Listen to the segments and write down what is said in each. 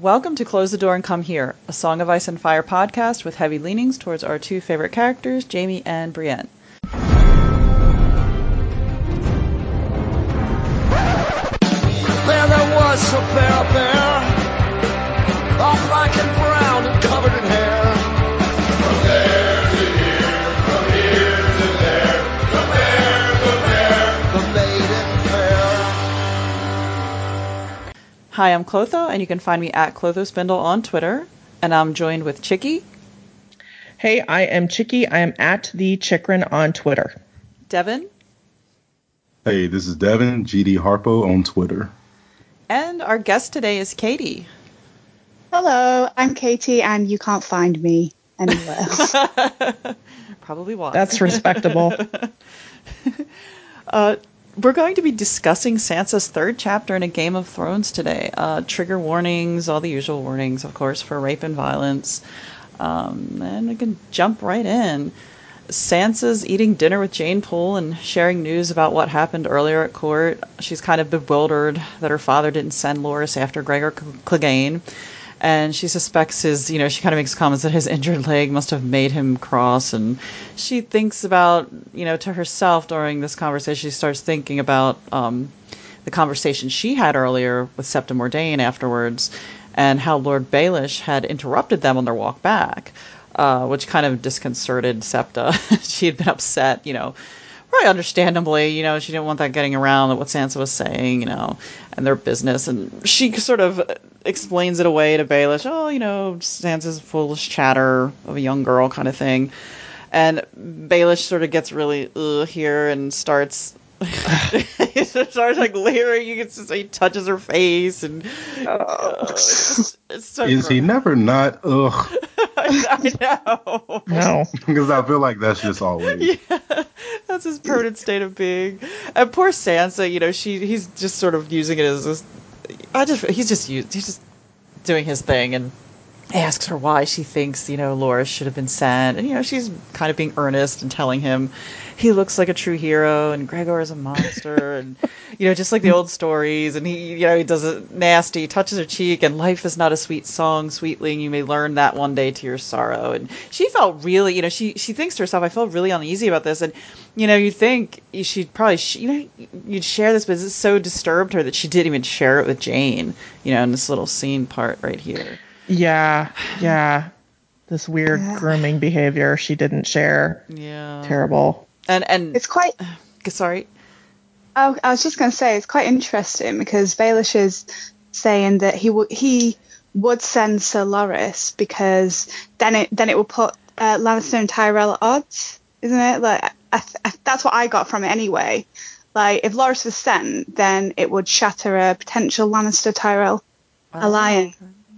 Welcome to Close the Door and Come Here, a Song of Ice and Fire podcast with heavy leanings towards our two favorite characters, Jaime and Brienne. Hi, I'm Clotho, and you can find me at Clotho Spindle on Twitter, and I'm joined with Chicky, Hey, I am Chicky. I am at the Chikrin on Twitter. Devin, Hey, this is Devin, GD Harpo on Twitter. and our guest today is Katie. Hello, I'm Katie, and you can't find me anywhere. Probably why. That's respectable. Uh, we're going to be discussing Sansa's third chapter in A Game of Thrones today. Uh, trigger warnings, all the usual warnings, of course, for rape and violence. Um, and we can jump right in. Sansa's eating dinner with Jeyne Poole and sharing news about what happened earlier at court. She's kind of bewildered that her father didn't send Loras after Gregor Clegane. And she suspects his, you know, she kind of makes comments that his injured leg must have made him cross. And she thinks about, you know, to herself during this conversation, she starts thinking about um, the conversation she had earlier with Septa Mordane afterwards and how Lord Baelish had interrupted them on their walk back, uh, which kind of disconcerted Septa. she had been upset, you know, probably understandably, you know, she didn't want that getting around what Sansa was saying, you know, and their business. And she sort of explains it away to Baelish, oh, you know, Sansa's foolish chatter of a young girl kind of thing. And Baelish sort of gets really here and starts. he starts like leering. You can see he touches her face, and uh, it's, it's so Is he never not? Ugh. I know. No. Because I feel like that's just always. Yeah, that's his permanent state of being. And poor Sansa, you know, she he's just sort of using it as this. I just he's just used, he's just doing his thing and asks her why she thinks you know Loras should have been sent, and you know she's kind of being earnest and telling him he looks like a true hero and Gregor is a monster and you know just like the old stories. And he you know he does it nasty touches her cheek and life is not a sweet song sweetling. You may learn that one day to your sorrow. And she felt really you know she she thinks to herself I felt really uneasy about this. And you know you think she'd probably you know you'd share this but it so disturbed her that she didn't even share it with Jeyne you know in this little scene part right here Yeah. Yeah. This weird Yeah. grooming behavior she didn't share. yeah Terrible. and and it's quite. sorry Oh, I was just going to say it's quite interesting because Baelish is saying that he would he would send Sir Loras because then it then it will put uh, Lannister and Tyrell at odds, isn't it? Like I, I, that's what I got from it anyway. Like if Loras was sent, then it would shatter a potential Lannister Tyrell alliance.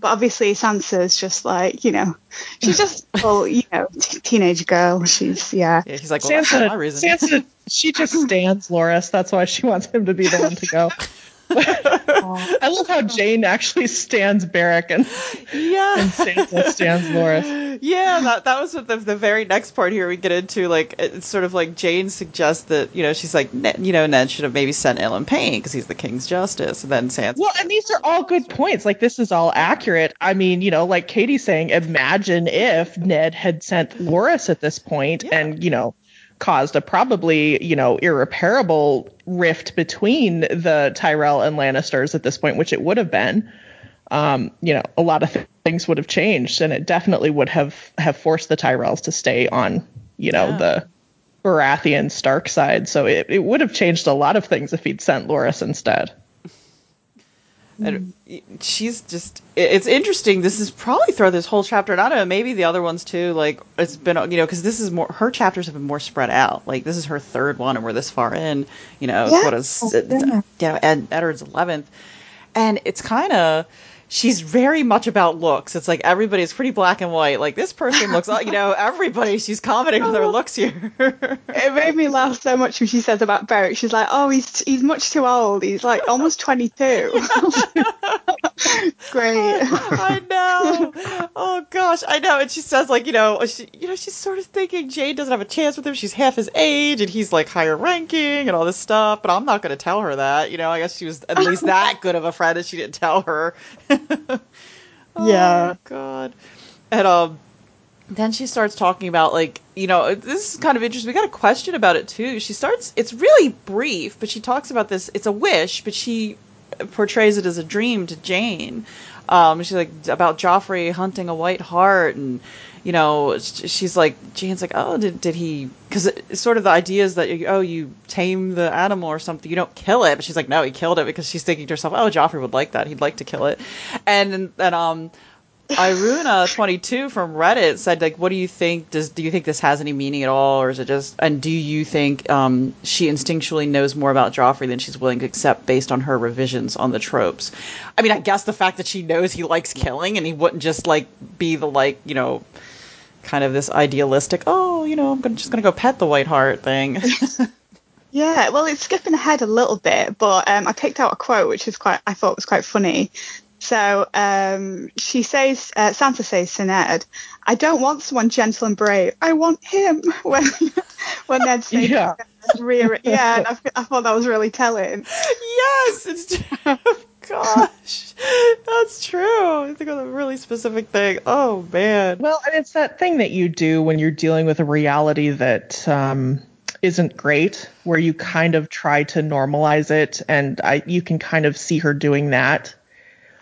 But obviously Sansa's just like you know, she's just well you know t- teenage girl. She's yeah. yeah he's like well, that's not Sansa, my reason Sansa, she just stands Loras. That's why she wants him to be the one to go. I love how oh. Jeyne actually stands Beric and, yeah and Sansa stands Loras. yeah, that that was the, the very next part here we get into. Like it's sort of like Jeyne suggests that you know she's like Ned, you know Ned should have maybe sent Ilyn Payne because he's the king's justice, and then Sansa. Well, and these are all good points. Like this is all accurate. I mean, you know, like Katie's saying, imagine if Ned had sent Loras at this point Yeah. and, you know, caused a probably, you know, irreparable rift between the Tyrell and Lannisters at this point, which it would have been. Um, you know, a lot of th- things would have changed and it definitely would have have forced the Tyrells to stay on, you know, Yeah. the Baratheon Stark side. So it, it would have changed a lot of things if he'd sent Loras instead. And mm-hmm. she's just it's interesting this is probably throughout this whole chapter and i don't know maybe the other ones too like it's been you know because this is more her chapters have been more spread out like this is her third one and we're this far in you know Yeah. what is Oh, yeah. you know Ed, Eddard's 11th and it's kind of she's very much about looks it's like everybody's pretty black and white like this person looks you know everybody she's commenting on their oh. looks here It made me laugh so much when she says about Beric. She's like, "Oh, he's he's much too old. He's like almost 22." Great. I know. Oh gosh, I know. And she says like, you know, she, you know, she's sort of thinking Jeyne doesn't have a chance with him. She's half his age, and he's like higher ranking and all this stuff. But I'm not going to tell her that. You know, I guess she was at least that good of a friend that she didn't tell her. Yeah. Oh, God. And um, then she starts talking about like you know this is kind of interesting. We got a question about it too. She starts. It's really brief, but she talks about this. It's a wish, but she portrays it as a dream to Jeyne. Um, she's like about Joffrey hunting a white hart, and you know, she's like Jeyne's like, oh, did did he? Because it's sort of the idea is that oh, you tame the animal or something, you don't kill it. But she's like, no, he killed it because she's thinking to herself, oh, Joffrey would like that. He'd like to kill it, and then um. Iruna22 from Reddit said, like, what do you think? Does do you think this has any meaning at all, or is it just? And do you think um, she instinctually knows more about Joffrey than she's willing to accept based on her revisions on the tropes? I mean, I guess the fact that she knows he likes killing and he wouldn't just like be the like you know, kind of this idealistic. Oh, you know, I'm gonna, just gonna go pet the White Hart thing. Yeah, well, it's skipping ahead a little bit, but um, I picked out a quote which is quite, I thought was quite funny. So um, she says, uh, Sansa says to Ned, "I don't want someone gentle and brave. I want him." When when Ned says, Yeah. yeah, and I, I thought that was really telling. yes, it's true. Gosh, that's true. I think of a really specific thing. Oh man. Well, and it's that thing that you do when you're dealing with a reality that um, isn't great, where you kind of try to normalize it, and I you can kind of see her doing that.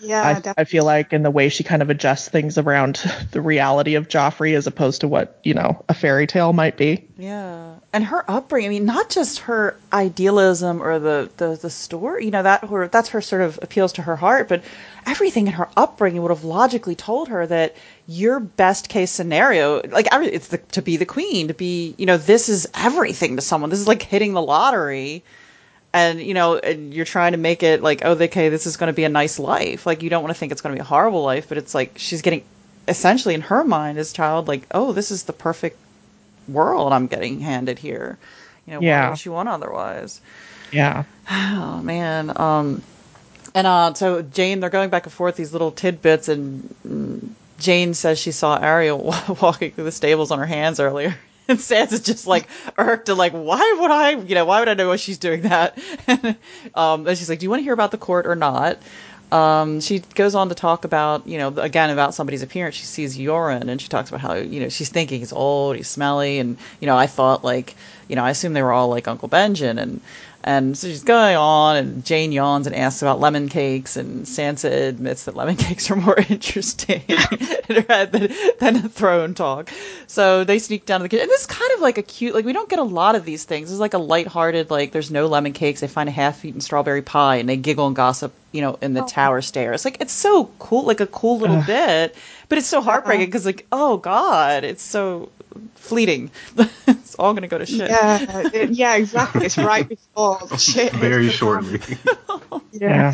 Yeah, I. I feel like in the way she kind of adjusts things around the reality of Joffrey as opposed to what you know a fairy tale might be. Yeah, and her upbringing. I mean, not just her idealism or the the, the story. You know that her that's her sort of appeals to her heart, but everything in her upbringing would have logically told her that your best case scenario, like it's the, to be the queen, to be you know this is everything to someone. This is like hitting the lottery. And you know, and you're trying to make it like, oh, okay, this is going to be a nice life. Like, you don't want to think it's going to be a horrible life, but it's like she's getting, essentially, in her mind, as child, like, oh, this is the perfect world I'm getting handed here. You know, Yeah. why would you want otherwise? Yeah. Oh man. Um, and uh, so Jeyne, they're going back and forth these little tidbits, and mm, Jeyne says she saw Arya walking through the stables on her hands earlier. And Sansa's just like irked and like, why would I, you know, why would I know why she's doing that? um, and she's like, do you want to hear about the court or not? Um, she goes on to talk about, you know, again about somebody's appearance. She sees Yoren, and she talks about how, you know, she's thinking he's old, he's smelly, and you know, I thought like, you know, I assume they were all like Uncle Benjamin, and and so she's going on, and Jeyne yawns and asks about lemon cakes, and Sansa admits that lemon cakes are more interesting in her head than, than a throne talk. So they sneak down to the kitchen, and this is kind of like a cute, like we don't get a lot of these things. It's like a lighthearted, like there's no lemon cakes. They find a half-eaten strawberry pie, and they giggle and gossip, you know, in the oh. tower stairs. Like it's so cool, like a cool little bit, but it's so heartbreaking uh-huh. because like, oh god, it's so fleeting. it's all gonna go to shit. Yeah, it- yeah, exactly. It's right before shit. Very shortly. Yeah.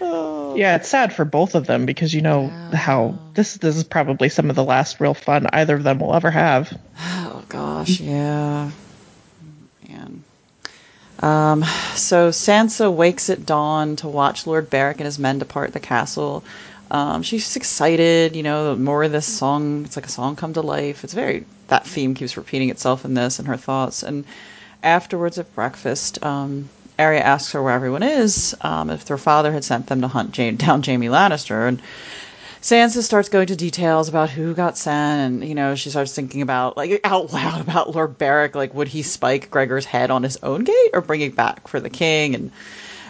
Oh. Yeah, it's sad for both of them because you know how this this is probably some of the last real fun either of them will ever have. Oh gosh, yeah. Man. Um, so Sansa wakes at dawn to watch Lord Beric and his men depart the castle. Um, she's excited, you know, more of this song. It's like a song come to life. It's very that theme keeps repeating itself in this and her thoughts. And afterwards at breakfast, um, Arya asks her where everyone is, um, if their father had sent them to hunt Ja- down Jaime Lannister, and Sansa starts going to details about who got sent, and you know she starts thinking about like out loud about Lord Beric, like would he spike Gregor's head on his own gate or bring it back for the king? And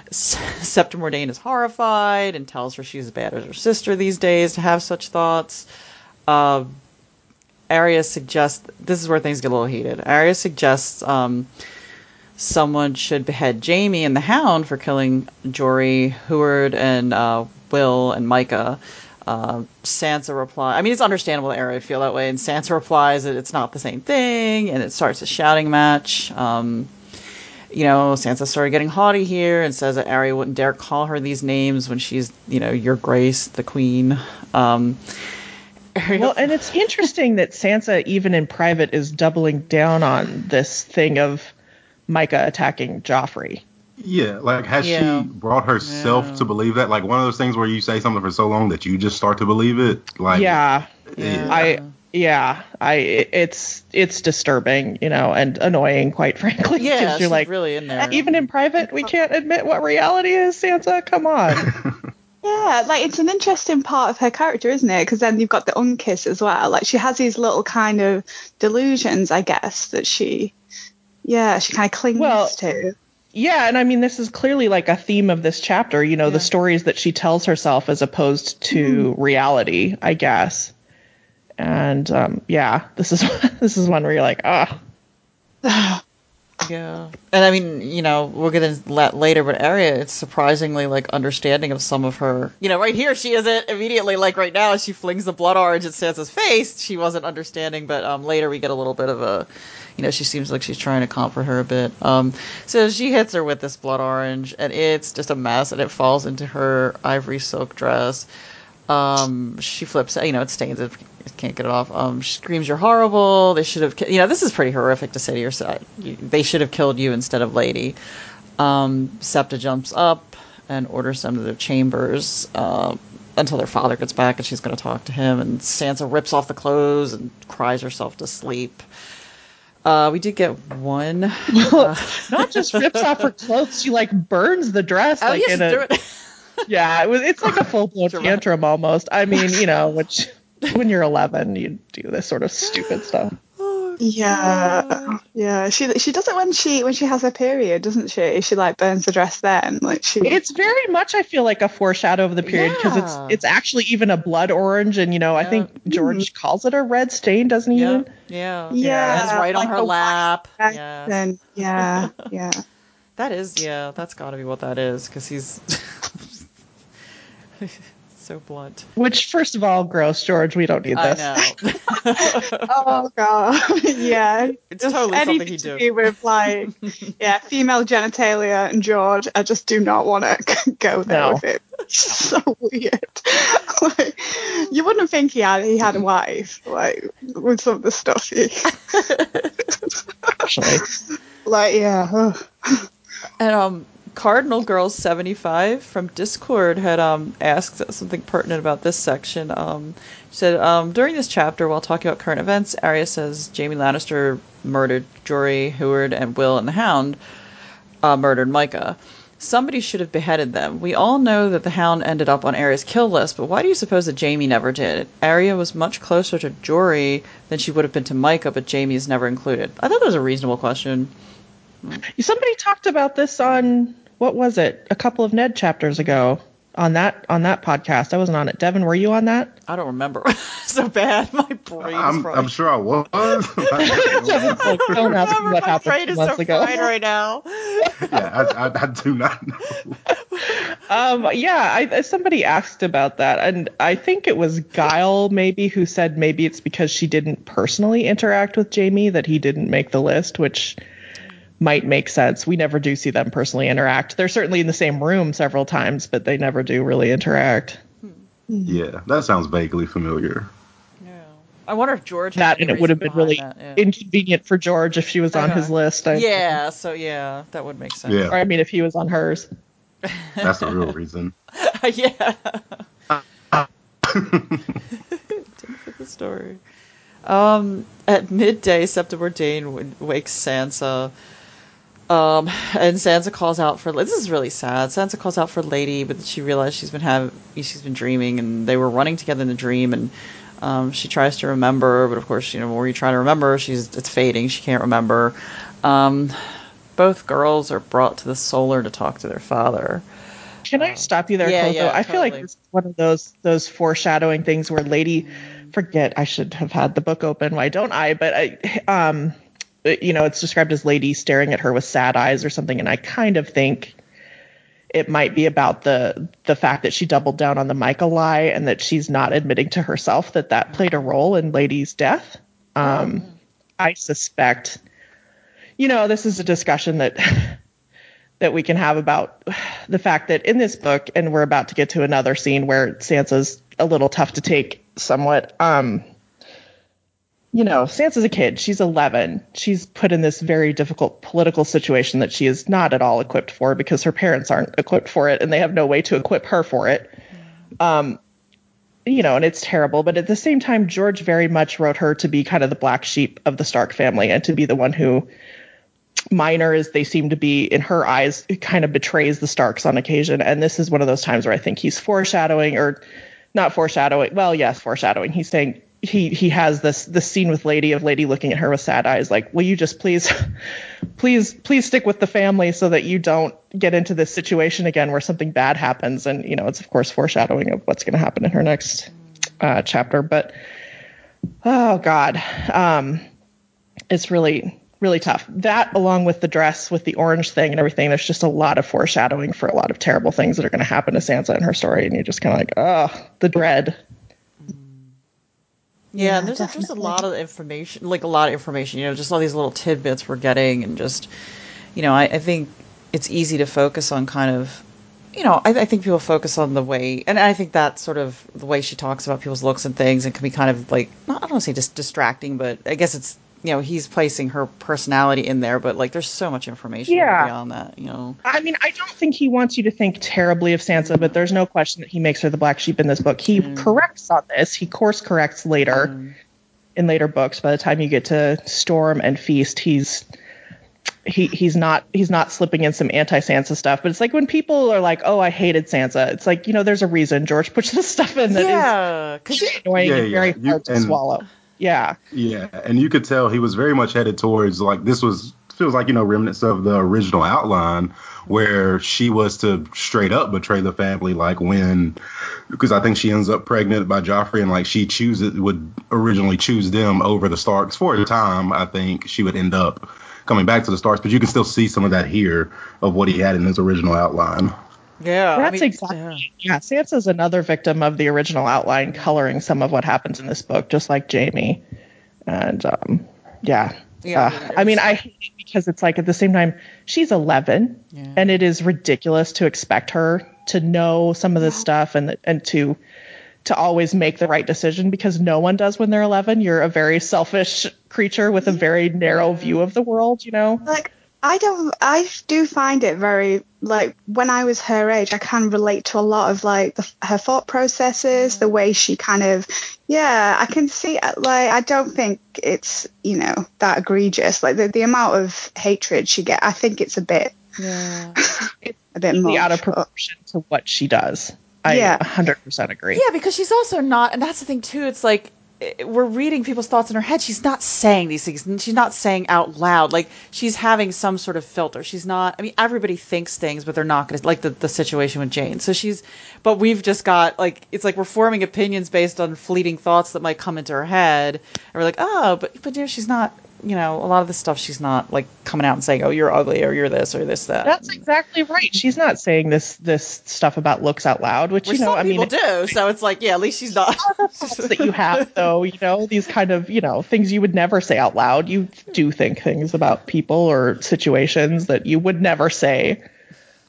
S- Septa Mordane is horrified and tells her she's as bad as her sister these days to have such thoughts. Uh, Arya suggests this is where things get a little heated. Arya suggests um, someone should behead Jaime and the Hound for killing Jory, Heward, and uh, Wyl and Mycah. Uh, Sansa replies. I mean, it's understandable that Arya feel that way, and Sansa replies that it's not the same thing, and it starts a shouting match. Um, you know, Sansa started getting haughty here and says that Arya wouldn't dare call her these names when she's, you know, Your Grace, the Queen. Um, Arya- Well, and it's interesting that Sansa, even in private, is doubling down on this thing of Mycah attacking Joffrey. Yeah, like has Yeah. she brought herself Yeah. to believe that? Like one of those things where you say something for so long that you just start to believe it. Like yeah, yeah. I yeah, I it's it's disturbing, you know, and annoying, quite frankly. yeah, 'cause she's you're like, really in there. even in private, we can't admit what reality is. Sansa. come on. Yeah, like it's an interesting part of her character, isn't it? Because then you've got the unkiss as well. Like she has these little kind of delusions, I guess, that she, yeah, she kind of clings Well, to. Yeah, and I mean this is clearly like a theme of this chapter, you know, the stories that she tells herself as opposed to mm-hmm. reality, I guess. And um, yeah, this is this is one where you're like, ah, Yeah, and I mean, you know, we'll get into that later, but Arya, it's surprisingly like understanding of some of her. You know, right here she isn't immediately like right now. She flings the blood orange at Sansa's face. She wasn't understanding, but um, later we get a little bit of a, you know, she seems like she's trying to comfort her a bit. Um, so she hits her with this blood orange, and it's just a mess, and it falls into her ivory silk dress. Um, she flips, you know, it stains it, can't get it off. Um, she screams, "You're horrible! They should have, ki-" you know, this is pretty horrific to say to yourself. They should have killed you instead of Lady." Um, Septa jumps up and orders them to their chambers uh, until their father gets back, and she's going to talk to him. And Sansa rips off the clothes and cries herself to sleep. Uh, we did get one. uh, not just rips off her clothes, she like burns the dress oh, like yes, in a it. Yeah, it was it's like a full blown tantrum almost. I mean, you know, which when you're 11, you do this sort of stupid stuff. Yeah, yeah. She she does it when she when she has her period, doesn't she? She like burns the dress then, like she. It's very much, I feel like, a foreshadow of the period because Yeah. it's it's actually even a blood orange, and you know, I Yeah. think George mm-hmm. calls it a red stain, doesn't he? Yeah, Even? yeah, Yeah, It's right on like her a white lap. dress Yeah, and yeah, yeah. that is. Yeah, that's got to be what that is because he's so blunt. Which, first of all, gross, George. We don't need I this. know. Oh god, yeah. It's Just totally something anything he'd to do. do with like, yeah, female genitalia and George. I just do not want to go there No. with it. It's so weird. like, you wouldn't think he had he had a wife, like with some of the stuff he, Actually, like, yeah. And um, Cardinal Girls seventy five from Discord had um asked something pertinent about this section. Um, she said um during this chapter, while talking about current events, Arya says Jaime Lannister murdered Jory, Heward, and Wyl and the Hound. Uh, murdered Mycah. Somebody should have beheaded them. We all know that the Hound ended up on Arya's kill list, but why do you suppose that Jaime never did? Arya was much closer to Jory than she would have been to Mycah, but Jaime is never included. I thought that was a reasonable question. somebody talked about this on what was it? A couple of Ned chapters ago on that on that podcast. I wasn't on it. Devin, were you on that? I don't remember. so bad. My brain I'm, fried. I'm sure I was. Devin's like, don't ask me what my happened brain is months so ago. fried right now. yeah, I, I, I do not know. Um, yeah, I, somebody asked about that, and I think it was Guile maybe who said maybe it's because she didn't personally interact with Jaime that he didn't make the list, which might make sense. We never do see them personally interact. They're certainly in the same room several times, but they never do really interact. Yeah, that sounds vaguely familiar. Yeah. I wonder if George. had That and it would have been really that, yeah. inconvenient for George if she was on his Uh-huh. list. I, yeah. So yeah, that would make sense. Yeah. Or I mean, if he was on hers. That's the real reason. yeah. Didn't fit the story. Um, at midday, Septa Dane wakes Sansa. Um, and Sansa calls out for this is really sad. Sansa calls out for Lady, but she realized she's been having she's been dreaming, and they were running together in the dream, and um, she tries to remember, but of course, you know, more you try to remember, she's it's fading. She can't remember. Um, both girls are brought to the Solar to talk to their father. Can I stop you there, yeah, Clotho? yeah, I feel like totally. this is one of those those foreshadowing things where Lady, forget I should have had the book open. Why don't I? But I, um, you know, it's described as Lady staring at her with sad eyes or something, and I kind of think it might be about the the fact that she doubled down on the Mycah lie and that she's not admitting to herself that that played a role in Lady's death. Um, I suspect, you know, this is a discussion that that we can have about the fact that in this book, and we're about to get to another scene where Sansa's a little tough to take somewhat. Um, you know, Sansa's a kid. She's 11. She's put in this very difficult political situation that she is not at all equipped for because her parents aren't equipped for it and they have no way to equip her for it. Um, you know, and it's terrible. But at the same time, George very much wrote her to be kind of the black sheep of the Stark family and to be the one who minor as they seem to be in her eyes, kind of betrays the Starks on occasion. And this is one of those times where I think he's foreshadowing or not foreshadowing. Well, yes, foreshadowing. He's saying he he has this this scene with Lady of Lady looking at her with sad eyes, like, will you just please, please, please stick with the family so that you don't get into this situation again where something bad happens. And you know, it's of course foreshadowing of what's going to happen in her next uh, chapter. But oh god, um, it's really really tough. That along with the dress with the orange thing and everything, there's just a lot of foreshadowing for a lot of terrible things that are going to happen to Sansa in her story, and you're just kind of like, oh, the dread. Yeah, Yeah, there's, there's a lot of information, like a lot of information, you know, just all these little tidbits we're getting, and just, you know, I, I think it's easy to focus on kind of, you know, I, I think people focus on the way, and I think that sort of the way she talks about people's looks and things, and can be kind of like, not, I don't want to say just distracting, but I guess it's, you know, he's placing her personality in there, but like there's so much information Yeah. beyond that, you know. I mean, I don't think he wants you to think terribly of Sansa, but there's no question that he makes her the black sheep in this book. He mm. corrects on this. He course corrects later mm. in later books. By the time you get to Storm and Feast, he's he he's not he's not slipping in some anti Sansa stuff. But it's like when people are like, "Oh, I hated Sansa," it's like you know, there's a reason George puts this stuff in that is Yeah, because annoying Yeah, and very. You- hard to and- swallow. Yeah. Yeah, and you could tell he was very much headed towards like this was feels like you know remnants of the original outline where she was to straight up betray the family like when because I think she ends up pregnant by Joffrey and like she chooses would originally choose them over the Starks for a time I think she would end up coming back to the Starks but you can still see some of that here of what he had in his original outline. Yeah, I That's mean, exactly yeah. yeah. Sansa's another victim of the original outline, coloring some of what happens in this book, just like Jaime. And um, yeah, Yeah, Uh, I mean, I hate it because it's like at the same time she's 11, Yeah. and it is ridiculous to expect her to know some of this stuff and and to to always make the right decision because no one does when they're 11. You're a very selfish creature with a very narrow view of the world, you know. like I don't I do find it very like when I was her age I can relate to a lot of like the, her thought processes the way she kind of yeah I can see uh, like I don't think it's you know that egregious like the, the amount of hatred she get I think it's a bit yeah. a bit Completely much out of but- proportion to what she does. I Yeah. 100% agree. Yeah, because she's also not, and that's the thing too. It's like Eh, we're reading people's thoughts in her head. She's not saying these things. and She's not saying out loud. Like she's having some sort of filter. She's not. I mean, everybody thinks things, but they're not going to like the the situation with Jeyne. So she's, but we've just got like it's like we're forming opinions based on fleeting thoughts that might come into her head, and we're like, oh, but but dear, she's not. You know, a lot of the stuff she's not like coming out and saying, "Oh, you're ugly," or "You're this," or "this that." That's exactly right. She's not saying this this stuff about looks out loud, which Which you know, some I mean, people do. So it's like, yeah, at least she's not. that you have though, you know, these kind of, you know, things you would never say out loud. You do think things about people or situations that you would never say.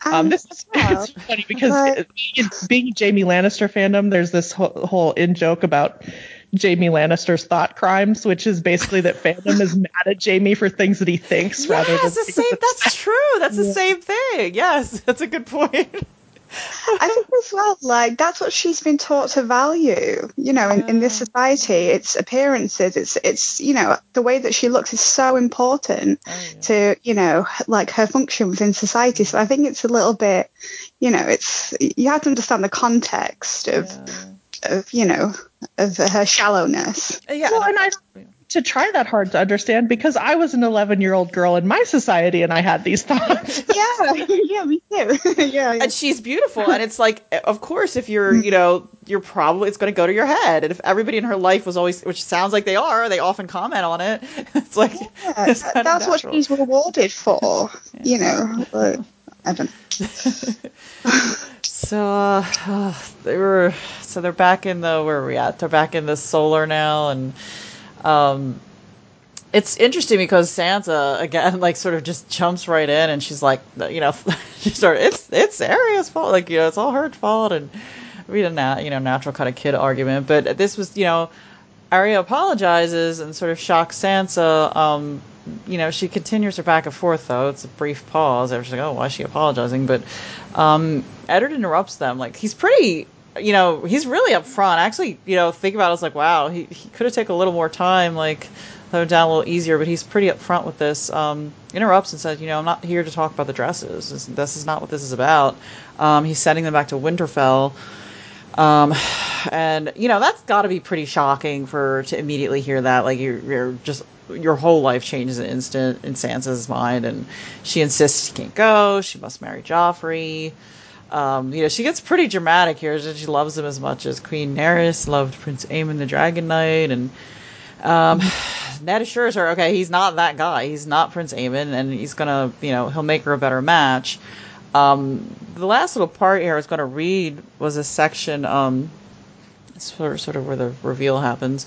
Um, And this is as it's funny because but- being, being Jaime Lannister fandom, there's this whole, whole in joke about Jaime Lannister's thought crimes, which is basically that fandom is mad at Jaime for things that he thinks rather than Yes, the same. that- That's true. That's the same thing. Yes, that's a good point. I think as well, like that's what she's been taught to value. You know, in, in this society, it's appearances. It's it's you know the way that she looks is so important oh, to you know like her function within society. So I think it's a little bit, you know, it's you have to understand the context of of you know of her shallowness. Yeah, Well, and I to try that hard to understand because I was an 11 year old girl in my society and I had these thoughts. Yeah, yeah, me too. yeah, yeah. and she's beautiful, and it's like, eh, of course, if you're, mm-hmm. you know, you're probably it's going to go to your head, and if everybody in her life was always, which sounds like they are, they often comment on it. It's like Yeah, it's that- kind of that's what she's rewarded for. You know, like, I don't. So uh, they were so they're back in the where are we at? They're back in the solar now, and um, it's interesting because Sansa again like sort of just jumps right in, and she's like, you know, she started it's it's Arya's fault, like you know it's all her fault, and we had a nat, you know natural kind of kid argument, but this was you know Arya apologizes and sort of shocks Sansa. Um, you know, she continues her back and forth though. It's a brief pause. She's like, "Oh, why is she apologizing?" But um, Eddard interrupts them. Like he's pretty, you know, he's really upfront. Actually, you know, think about it. It's like, wow, he he could have taken a little more time. Like, slow down a little easier, but he's pretty upfront with this. Um, interrupts and says, you know, I'm not here to talk about the dresses. This, this is not what this is about. Um, he's sending them back to Winterfell. Um, and you know that's got to be pretty shocking for to immediately hear that. Like you're, you're just your whole life changes in an instant in Sansa's mind, and she insists she can't go. She must marry Joffrey. Um, you know, she gets pretty dramatic here. She loves him as much as Queen Naerys loved Prince Aemon the Dragon Knight, and um, Ned assures her, okay, he's not that guy. He's not Prince Aemon, and he's gonna, you know, he'll make her a better match. Um, the last little part here I was going to read was a section, um, sort sort of where the reveal happens.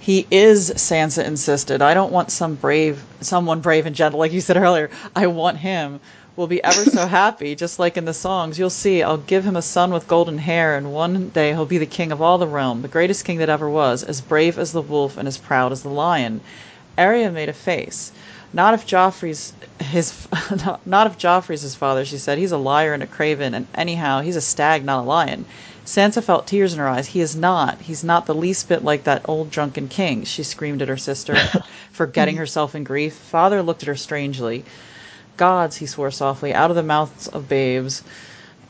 He is Sansa insisted. I don't want some brave, someone brave and gentle, like you said earlier. I want him. Will be ever so happy, just like in the songs. You'll see. I'll give him a son with golden hair, and one day he'll be the king of all the realm, the greatest king that ever was, as brave as the wolf and as proud as the lion. Arya made a face. Not if Joffrey's his not if Joffrey's his father, she said. He's a liar and a craven, and anyhow, he's a stag, not a lion. Sansa felt tears in her eyes. He is not. He's not the least bit like that old drunken king, she screamed at her sister, forgetting herself in grief. Father looked at her strangely. Gods, he swore softly, out of the mouths of babes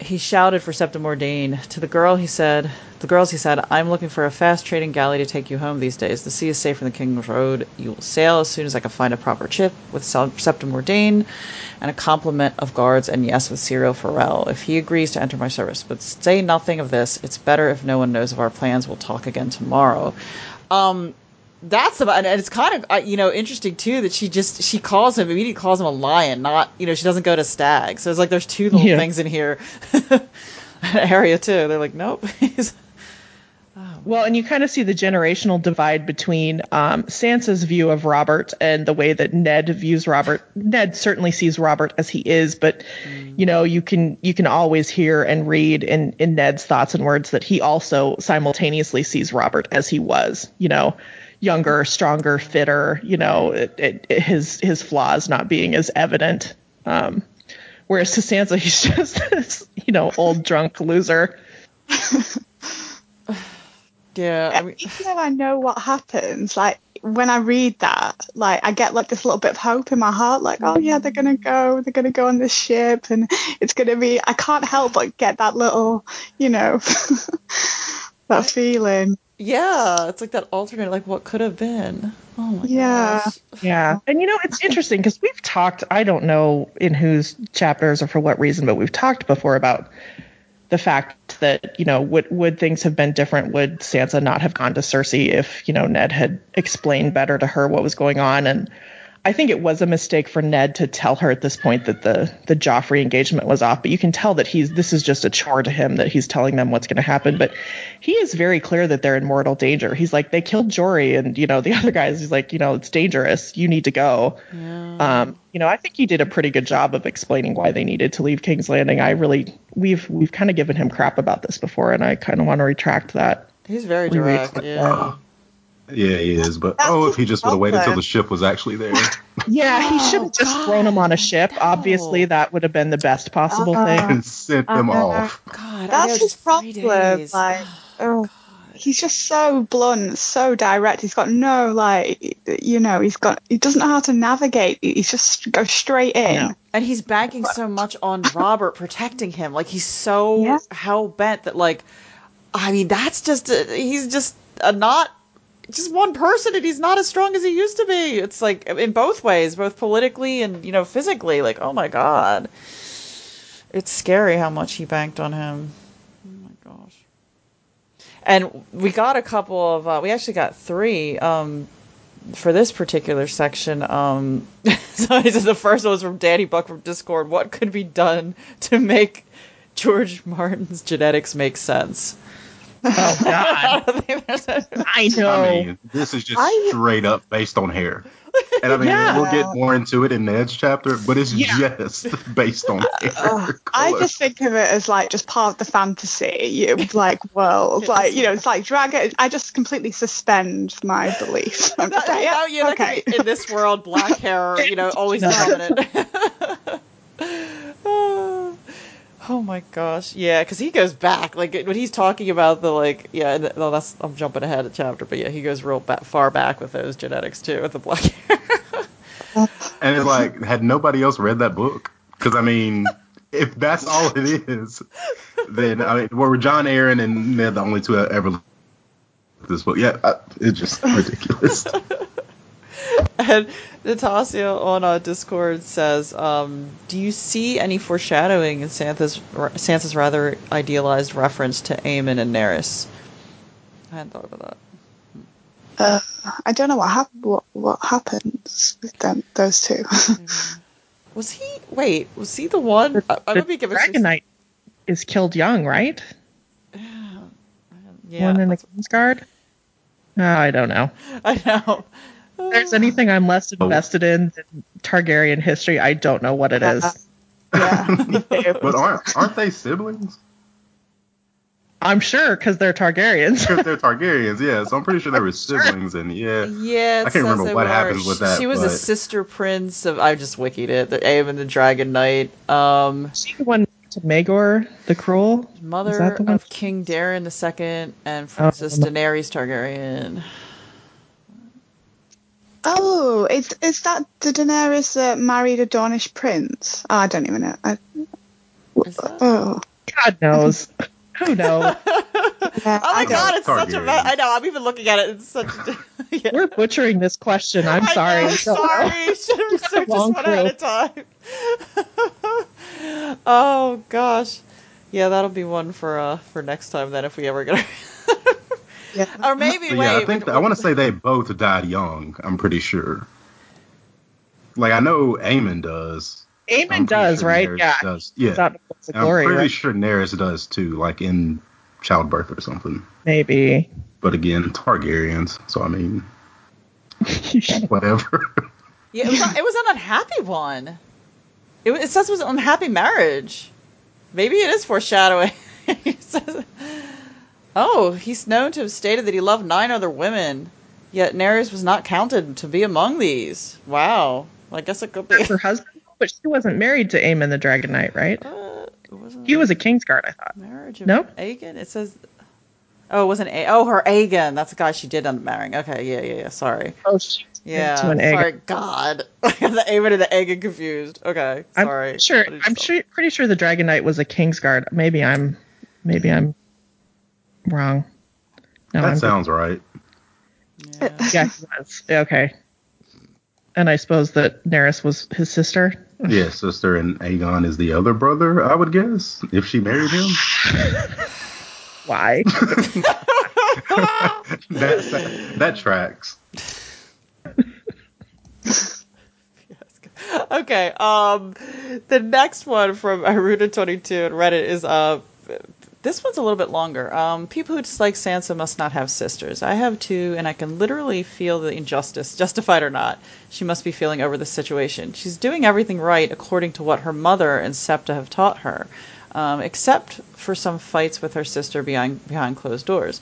he shouted for Septa Mordane. To the girl, he said, the girls, he said, I'm looking for a fast trading galley to take you home these days. The sea is safe from the King's Road. You will sail as soon as I can find a proper ship with Septa Mordane and a complement of guards, and yes, with Syrio Forel, if he agrees to enter my service. But say nothing of this. It's better if no one knows of our plans. We'll talk again tomorrow. Um, that's about and it's kind of uh, you know interesting too that she just she calls him immediately calls him a lion not you know she doesn't go to stag so it's like there's two little Yeah. things in here area too they're like nope he's Well, and you kind of see the generational divide between um, Sansa's view of Robert and the way that Ned views Robert. Ned certainly sees Robert as he is, but you know you can you can always hear and read in in Ned's thoughts and words that he also simultaneously sees Robert as he was. You know, younger, stronger, fitter. You know, it, it, it- his his flaws not being as evident. Um, whereas to Sansa, he's just this you know old drunk loser. yeah I mean, even though I know what happens, like when I read that, like I get like this little bit of hope in my heart, like, oh yeah, they're gonna go, they're gonna go on this ship, and it's gonna be. I can't help but get that little, you know, that feeling. Yeah it's like that alternate like what could have been oh my Yeah. gosh Yeah. And you know, it's interesting because we've talked, I don't know in whose chapters or for what reason, but we've talked before about the fact that, you know, would would things have been different? Would Sansa not have gone to Cersei if, you know, Ned had explained better to her what was going on? And I think it was a mistake for Ned to tell her at this point that the the Joffrey engagement was off, but you can tell that he's this is just a chore to him that he's telling them what's going to happen. But he is very clear that they're in mortal danger. He's like, they killed Jory, and you know the other guys. He's like, you know, it's dangerous. You need to go. Um, you know, I think he did a pretty good job of explaining why they needed to leave King's Landing. I really, we've we've kind of given him crap about this before, and I kind of want to retract that. he's very direct like yeah Yeah, he is. But That's oh, if he just would have waited till problem. the ship was actually there. Yeah, he should have just thrown him on a ship. no. Obviously, that would have been the best possible Uh, thing. and sent them Uh, off. god That's his problem. Like, oh, he's just so blunt, so direct. He's got no like, you know, he's got he doesn't know how to navigate. He's just go straight in. No. And he's banking so much on Robert protecting him. Like he's so Yeah. hell bent that like I mean that's just a, he's just a not just one person and he's not as strong as he used to be. It's like in both ways, both politically and you know physically. Like oh my god, it's scary how much he banked on him. Oh my gosh. And we got a couple of uh, we actually got three um for this particular section, um, so the first one was from Danny Buck from Discord. What could be done to make George Martin's genetics make sense? Oh God, I don't think there's a- I know. I mean, this is just I- straight up based on hair. And I mean, Yeah. we'll get more into it in Ned's chapter, but it's Yeah. just based on uh, hair. I just think of it as like just part of the fantasy, you like world, like you know, it's like dragon. I just completely suspend my belief. I'm just like, No, yeah, yeah, okay. be- in this world, black hair, you know, always No. dominant. Oh my gosh, yeah, because he goes back like when he's talking about the like yeah. Well, that's I'm jumping ahead of chapter, but yeah, he goes real far back with those genetics too with the black hair. And it's like, had nobody else read that book? Because I mean, if that's all it is, then I mean, were Jon Arryn and they're the only two that ever this book? Yeah, I, it's just ridiculous. and Natasha on uh, Discord says, um, "Do you see any foreshadowing in Sansa's Sansa's rather idealized reference to Aemon and Naerys?" I hadn't thought about that. Uh, I don't know what hap- what what happens with them those two. Was he? Wait, was he the one? I, I the would be giving Dragon Knight is killed young, right? Yeah, One in the that's- Kingsguard. No, I don't know. I know. If there's anything I'm less invested in than Targaryen history, I don't know what it is. yeah, but aren't aren't they siblings? I'm sure because they're Targaryens. Because they're Targaryens, yeah. So I'm pretty sure they were siblings, and yeah. Yeah, I can't remember what were. happens with that, She was a sister prince of. I just wikied it. The Aemon the Dragon Knight. Um, Is she the one to Maegor the Cruel? Is mother that the one? of King Daeron II and Princess no. Daenerys Targaryen. Oh, is is that the Daenerys that married a Dornish prince? Oh, I don't even know. I, that- oh, God knows. Who knows? yeah, Oh my god, it's such a. Targaryen. Me- I know. I'm even looking at it. It's such. A, yeah. We're butchering this question. I'm sorry. know, I don't sorry. Should have researched long this one ahead of time. oh gosh. Yeah, that'll be one for uh for next time then if we ever get. Yeah. or maybe But wait. yeah, I think we- I want to say they both died young. I'm pretty sure. Like I know Aemon does. I'm Aemon does, sure right? Daenerys Yeah. Does. Yeah. not the Blades of And I'm pretty right? sure Daenerys does too, like in childbirth or something. Maybe. But again, Targaryens. So I mean, whatever. Yeah, it was, it was an unhappy one. It, it says it was an unhappy marriage. Maybe it is foreshadowing. It says- oh, he's known to have stated that he loved nine other women, yet Naerys was not counted to be among these. Wow. I guess it could be. Her husband, but she wasn't married to Aemon the Dragon Knight, right? Uh, He was a Kingsguard, I thought. marriage of No? Aegon. It says. Oh, it wasn't A. Oh, her Aegon. That's the guy she did end up marrying. Okay, yeah, yeah, yeah. Sorry. Oh, she Yeah. to an. Sorry, God. I got the Aemon and the Aegon confused. Okay, I'm sorry. sure. Did you I'm sure. Pretty sure the Dragon Knight was a Kingsguard. Maybe I'm. Maybe I'm wrong. No, I'm that sounds right. Yeah. Yeah, he was. Okay. And I suppose that Naerys was his sister. Yeah, sister, and Aegon is the other brother. I would guess if she married him. Why? that, that that tracks. okay. Um, the next one from Aruda22 and Reddit is uh, this one's a little bit longer. Um, people who dislike Sansa must not have sisters. I have two, and I can literally feel the injustice, justified or not, she must be feeling over the situation. She's doing everything right according to what her mother and Septa have taught her, um, except for some fights with her sister behind behind closed doors.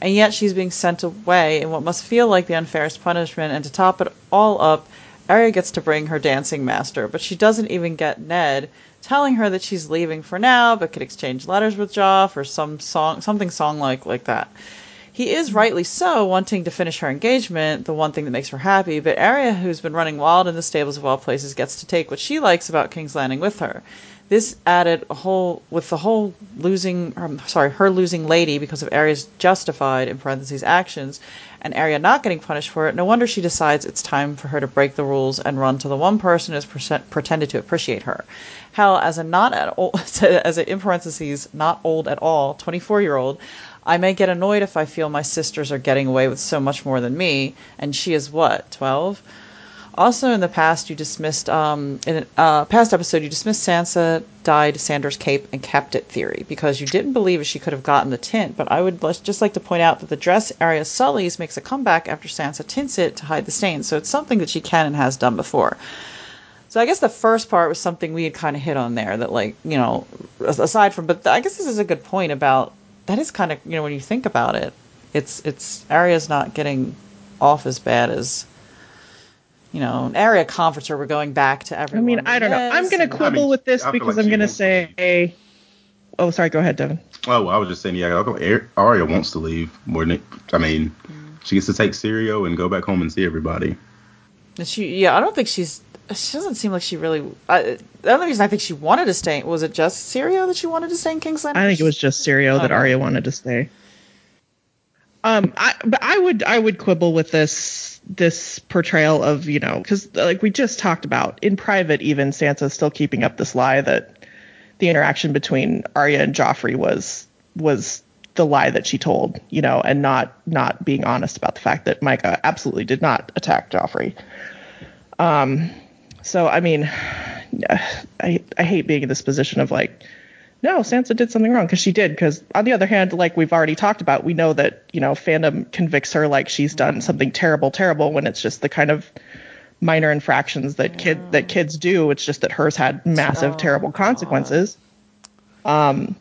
And yet she's being sent away in what must feel like the unfairest punishment. And to top it all up, Arya gets to bring her dancing master, but she doesn't even get Ned telling her that she's leaving for now, but could exchange letters with Joff or some song, something song like like that. He is rightly so wanting to finish her engagement, the one thing that makes her happy, but Arya, who's been running wild in the stables of all places, gets to take what she likes about King's Landing with her. This added a whole with the whole losing, um, sorry, her losing Lady because of Arya's justified in parentheses actions, and Arya not getting punished for it. No wonder she decides it's time for her to break the rules and run to the one person who has pretended to appreciate her. Hell, as a not at all, as a in parentheses not old at all, 24 year old, I may get annoyed if I feel my sisters are getting away with so much more than me, and she is what, 12? Also, in the past, you dismissed um, in a uh, past episode, you dismissed Sansa dyed Sandor's cape and kept it theory because you didn't believe she could have gotten the tint. But I would just like to point out that the dress Arya sullies makes a comeback after Sansa tints it to hide the stains, so it's something that she can and has done before. So I guess the first part was something we had kind of hit on there that like you know aside from, but I guess this is a good point about that is kind of you know when you think about it, it's it's Arya's not getting off as bad as you know, area conference where we're going back to everyone. I mean, I don't know. I'm going to quibble I mean, with this because like I'm going to say oh, sorry. Go ahead, Devin. Oh, I was just saying, yeah, Ar- Arya wants to leave more than I mean, she gets to take Syrio and go back home and see everybody. And she, yeah, I don't think she's. She doesn't seem like she really. I, the only reason I think she wanted to stay was it just Syrio that she wanted to stay in King's Landing. I think it was just Syrio that Okay. Arya wanted to stay. Um, I but I would I would quibble with this this portrayal of you know because like we just talked about in private even Sansa's still keeping up this lie that the interaction between Arya and Joffrey was was the lie that she told you know and not not being honest about the fact that Mycah absolutely did not attack Joffrey. Um, so I mean, I I hate being in this position of like no, Sansa did something wrong because she did. Because on the other hand, like we've already talked about, we know that you know fandom convicts her like she's done something terrible, terrible when it's just the kind of minor infractions that kid that kids do. It's just that hers had massive, Oh, terrible consequences. Um,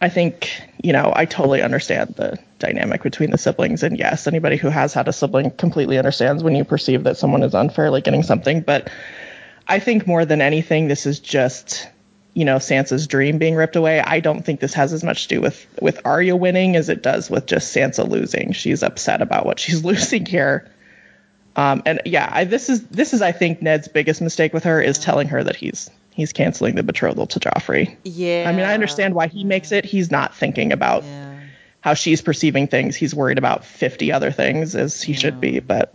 I think you know I totally understand the dynamic between the siblings, and yes, anybody who has had a sibling completely understands when you perceive that someone is unfairly getting something. But I think more than anything, this is just you know Sansa's dream being ripped away. I don't think this has as much to do with with Arya winning as it does with just Sansa losing. She's upset about what she's losing here. Um, and yeah, I, this is this is I think Ned's biggest mistake with her is telling her that he's he's canceling the betrothal to Joffrey. Yeah. I mean, I understand why he makes it. He's not thinking about Yeah. how she's perceiving things. He's worried about 50 other things as he should be, but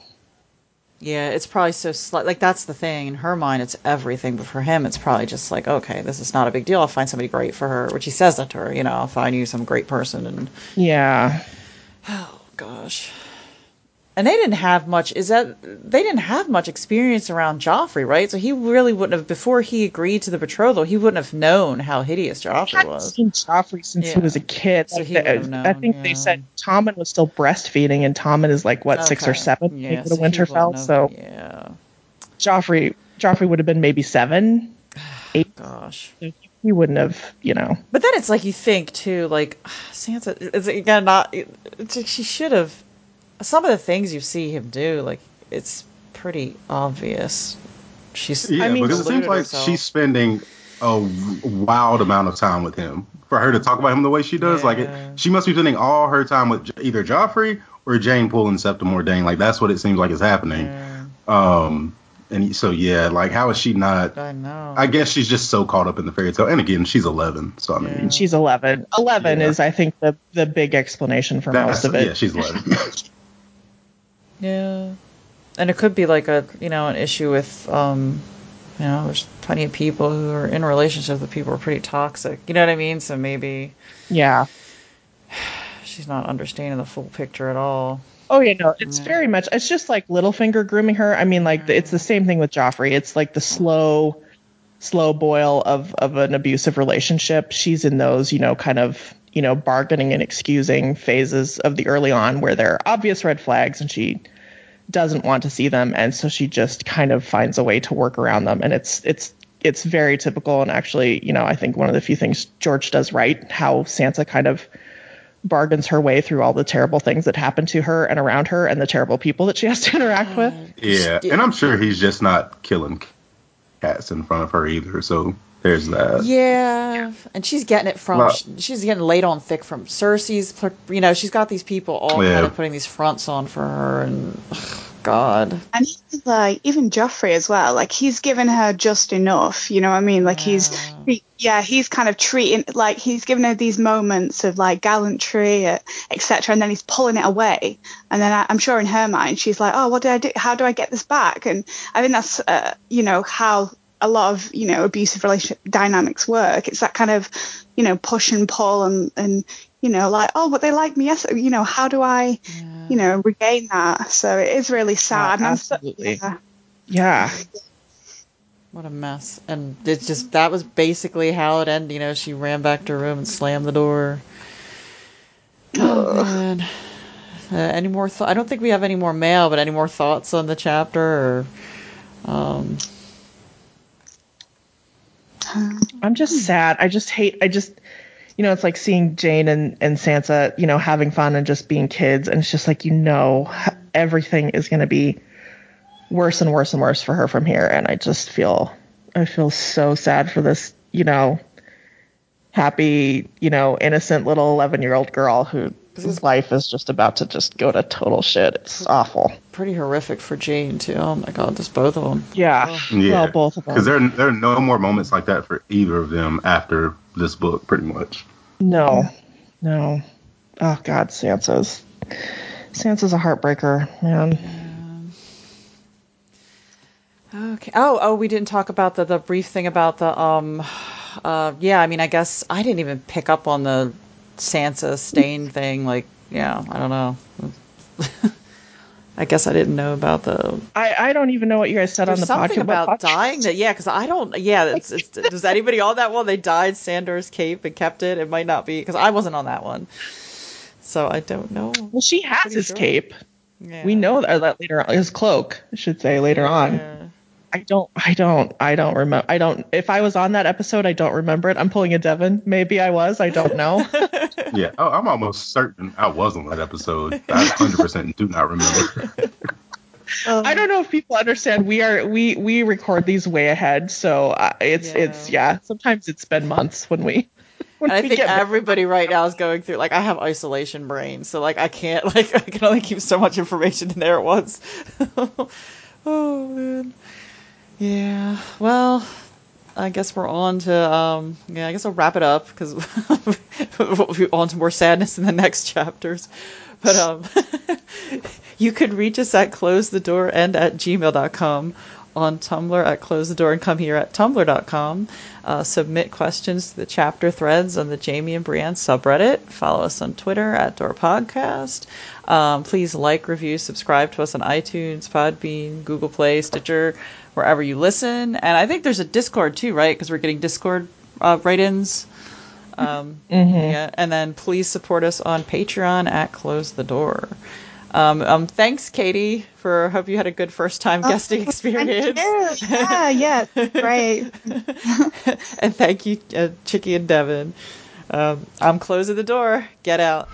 Yeah, it's probably so slight. Like that's the thing in her mind, it's everything. But for him, it's probably just like, okay, this is not a big deal. I'll find somebody great for her, which he says that to her. You know, I'll find you some great person. And yeah. oh gosh, and they didn't have much. Is that they didn't have much experience around Joffrey, right? So he really wouldn't have before he agreed to the betrothal. He wouldn't have known how hideous Joffrey was. seen Joffrey since Yeah. he was a kid. So Like, he would I- known, I think yeah. they said Tommen was still breastfeeding, and Tommen is like what six or seven Yeah, so Winterfell. So yeah, Joffrey, Joffrey would have been maybe seven, eight. gosh. He wouldn't have, you know. But then it's like you think too, like Sansa. It's again not. It's like she should have. Some of the things you see him do, like it's pretty obvious. She's. Yeah, I mean- because it seems like herself. she's spending a wild amount of time with him. For her to talk about him the way she does, like it, she must be spending all her time with either Joffrey or Jeyne Poole Septa Mordane. Like that's what it seems like is happening. Yeah, Um, and so yeah, like how is she not? I know. I guess she's just so caught up in the fairy tale. And again, she's 11, so I mean, Yeah. She's 11. 11 Yeah. is, I think, the the big explanation for that's, most of it. yeah, she's 11. yeah, and it could be like a you know an issue with um, you know, there's plenty of people who are in relationships with people who are pretty toxic. You know what I mean? So maybe yeah. she's not understanding the full picture at all. Oh yeah, no, it's very much. It's just like Littlefinger grooming her. I mean, like it's the same thing with Joffrey. It's like the slow, slow boil of of an abusive relationship. She's in those, you know, kind of you know bargaining and excusing phases of the early on where there are obvious red flags, and she doesn't want to see them, and so she just kind of finds a way to work around them. And it's it's it's very typical. And actually, you know, I think one of the few things George does right, how Sansa kind of bargains her way through all the terrible things that happen to her and around her and the terrible people that she has to interact with. yeah, and I'm sure he's just not killing cats in front of her either. So there's that. Yeah, and she's getting it from Well- she's getting laid on thick from Cersei's. You know, she's got these people all Yeah. kind of putting these fronts on for her, and ugh, God, And even like even Joffrey as well, like he's given her just enough, you know what I mean? Like he's he, yeah, he's kind of treating like he's given her these moments of like gallantry, uh, etc. And then he's pulling it away, and then I, I'm sure in her mind she's like, oh, what did I do? How do I get this back? And I think that's uh, you know how a lot of you know abusive relationship dynamics work. It's that kind of you know push and pull and and you know like oh, but they like me yes, you know how do I you know regain that? So it is really sad. and I'm so- absolutely. yeah. Yeah. what a mess! And it's just that was basically how it ended. You know, she ran back to her room and slammed the door. Oh man. Uh, any more? Th- I don't think we have any more mail, but any more thoughts on the chapter? Or, um, I'm just sad. I just hate. I just, you know, it's like seeing Jeyne and and Sansa, you know, having fun and just being kids, and it's just like you know, everything is going to be worse and worse and worse for her from here, and I just feel, I feel so sad for this, you know, happy, you know, innocent little 11 year old girl who whose life is just about to just go to total shit. It's awful. Pretty horrific for Jeyne too. Oh my god, just both of them. Yeah. Yeah, Well, both of them. Because there there are no more moments like that for either of them after this book, pretty much. No, no. Oh God, Sansa's Sansa's a heartbreaker, man. Okay. Oh, oh, we didn't talk about the the brief thing about the um, uh, yeah. I mean, I guess I didn't even pick up on the Sansa stain thing. Like, yeah, I don't know. I guess I didn't know about the. I, I don't even know what you guys said There's on the something podcast. about podcast? dying that, yeah, because I don't, yeah. It's, it's, does anybody on that one? They dyed Sandor's cape and kept it. It might not be because I wasn't on that one, so I don't know. Well, she has Pretty his sure. cape. Yeah. We know that, that later on. His cloak, I should say, later on. Yeah. I don't, I don't, I don't remember. I don't. If I was on that episode, I don't remember it. I'm pulling a Devon. Maybe I was. I don't know. Yeah. Oh, I'm almost certain I was on that episode. I 100% do not remember. I don't know if people understand. We are we we record these way ahead, so uh, it's Yeah. it's yeah. Sometimes it's been months when we. When And I we think get back. everybody right now is going through like I have isolation brain, so like I can't like I can only keep so much information in there at once. oh man. Yeah. Well, I guess we're on to um yeah, I guess I'll wrap it up because we'll be on to more sadness in the next chapters. But um you could reach us at close the door and at gmail.com on Tumblr at close the door and come here at tumblr.com. Uh, submit questions to the chapter threads on the Jaime and Brienne subreddit. Follow us on Twitter at Door Podcast. Um, please like, review, subscribe to us on iTunes, Podbean, Google Play, Stitcher, wherever you listen. And I think there's a Discord too, right? Because we're getting Discord uh, write-ins. Um, Yeah, and then please support us on Patreon at Close the Door. Um, um, thanks, Katie, for hope you had a good first time guesting experience. Yeah, yeah, great. and thank you, uh, Chicky and Devin. Um, I'm closing the door. Get out.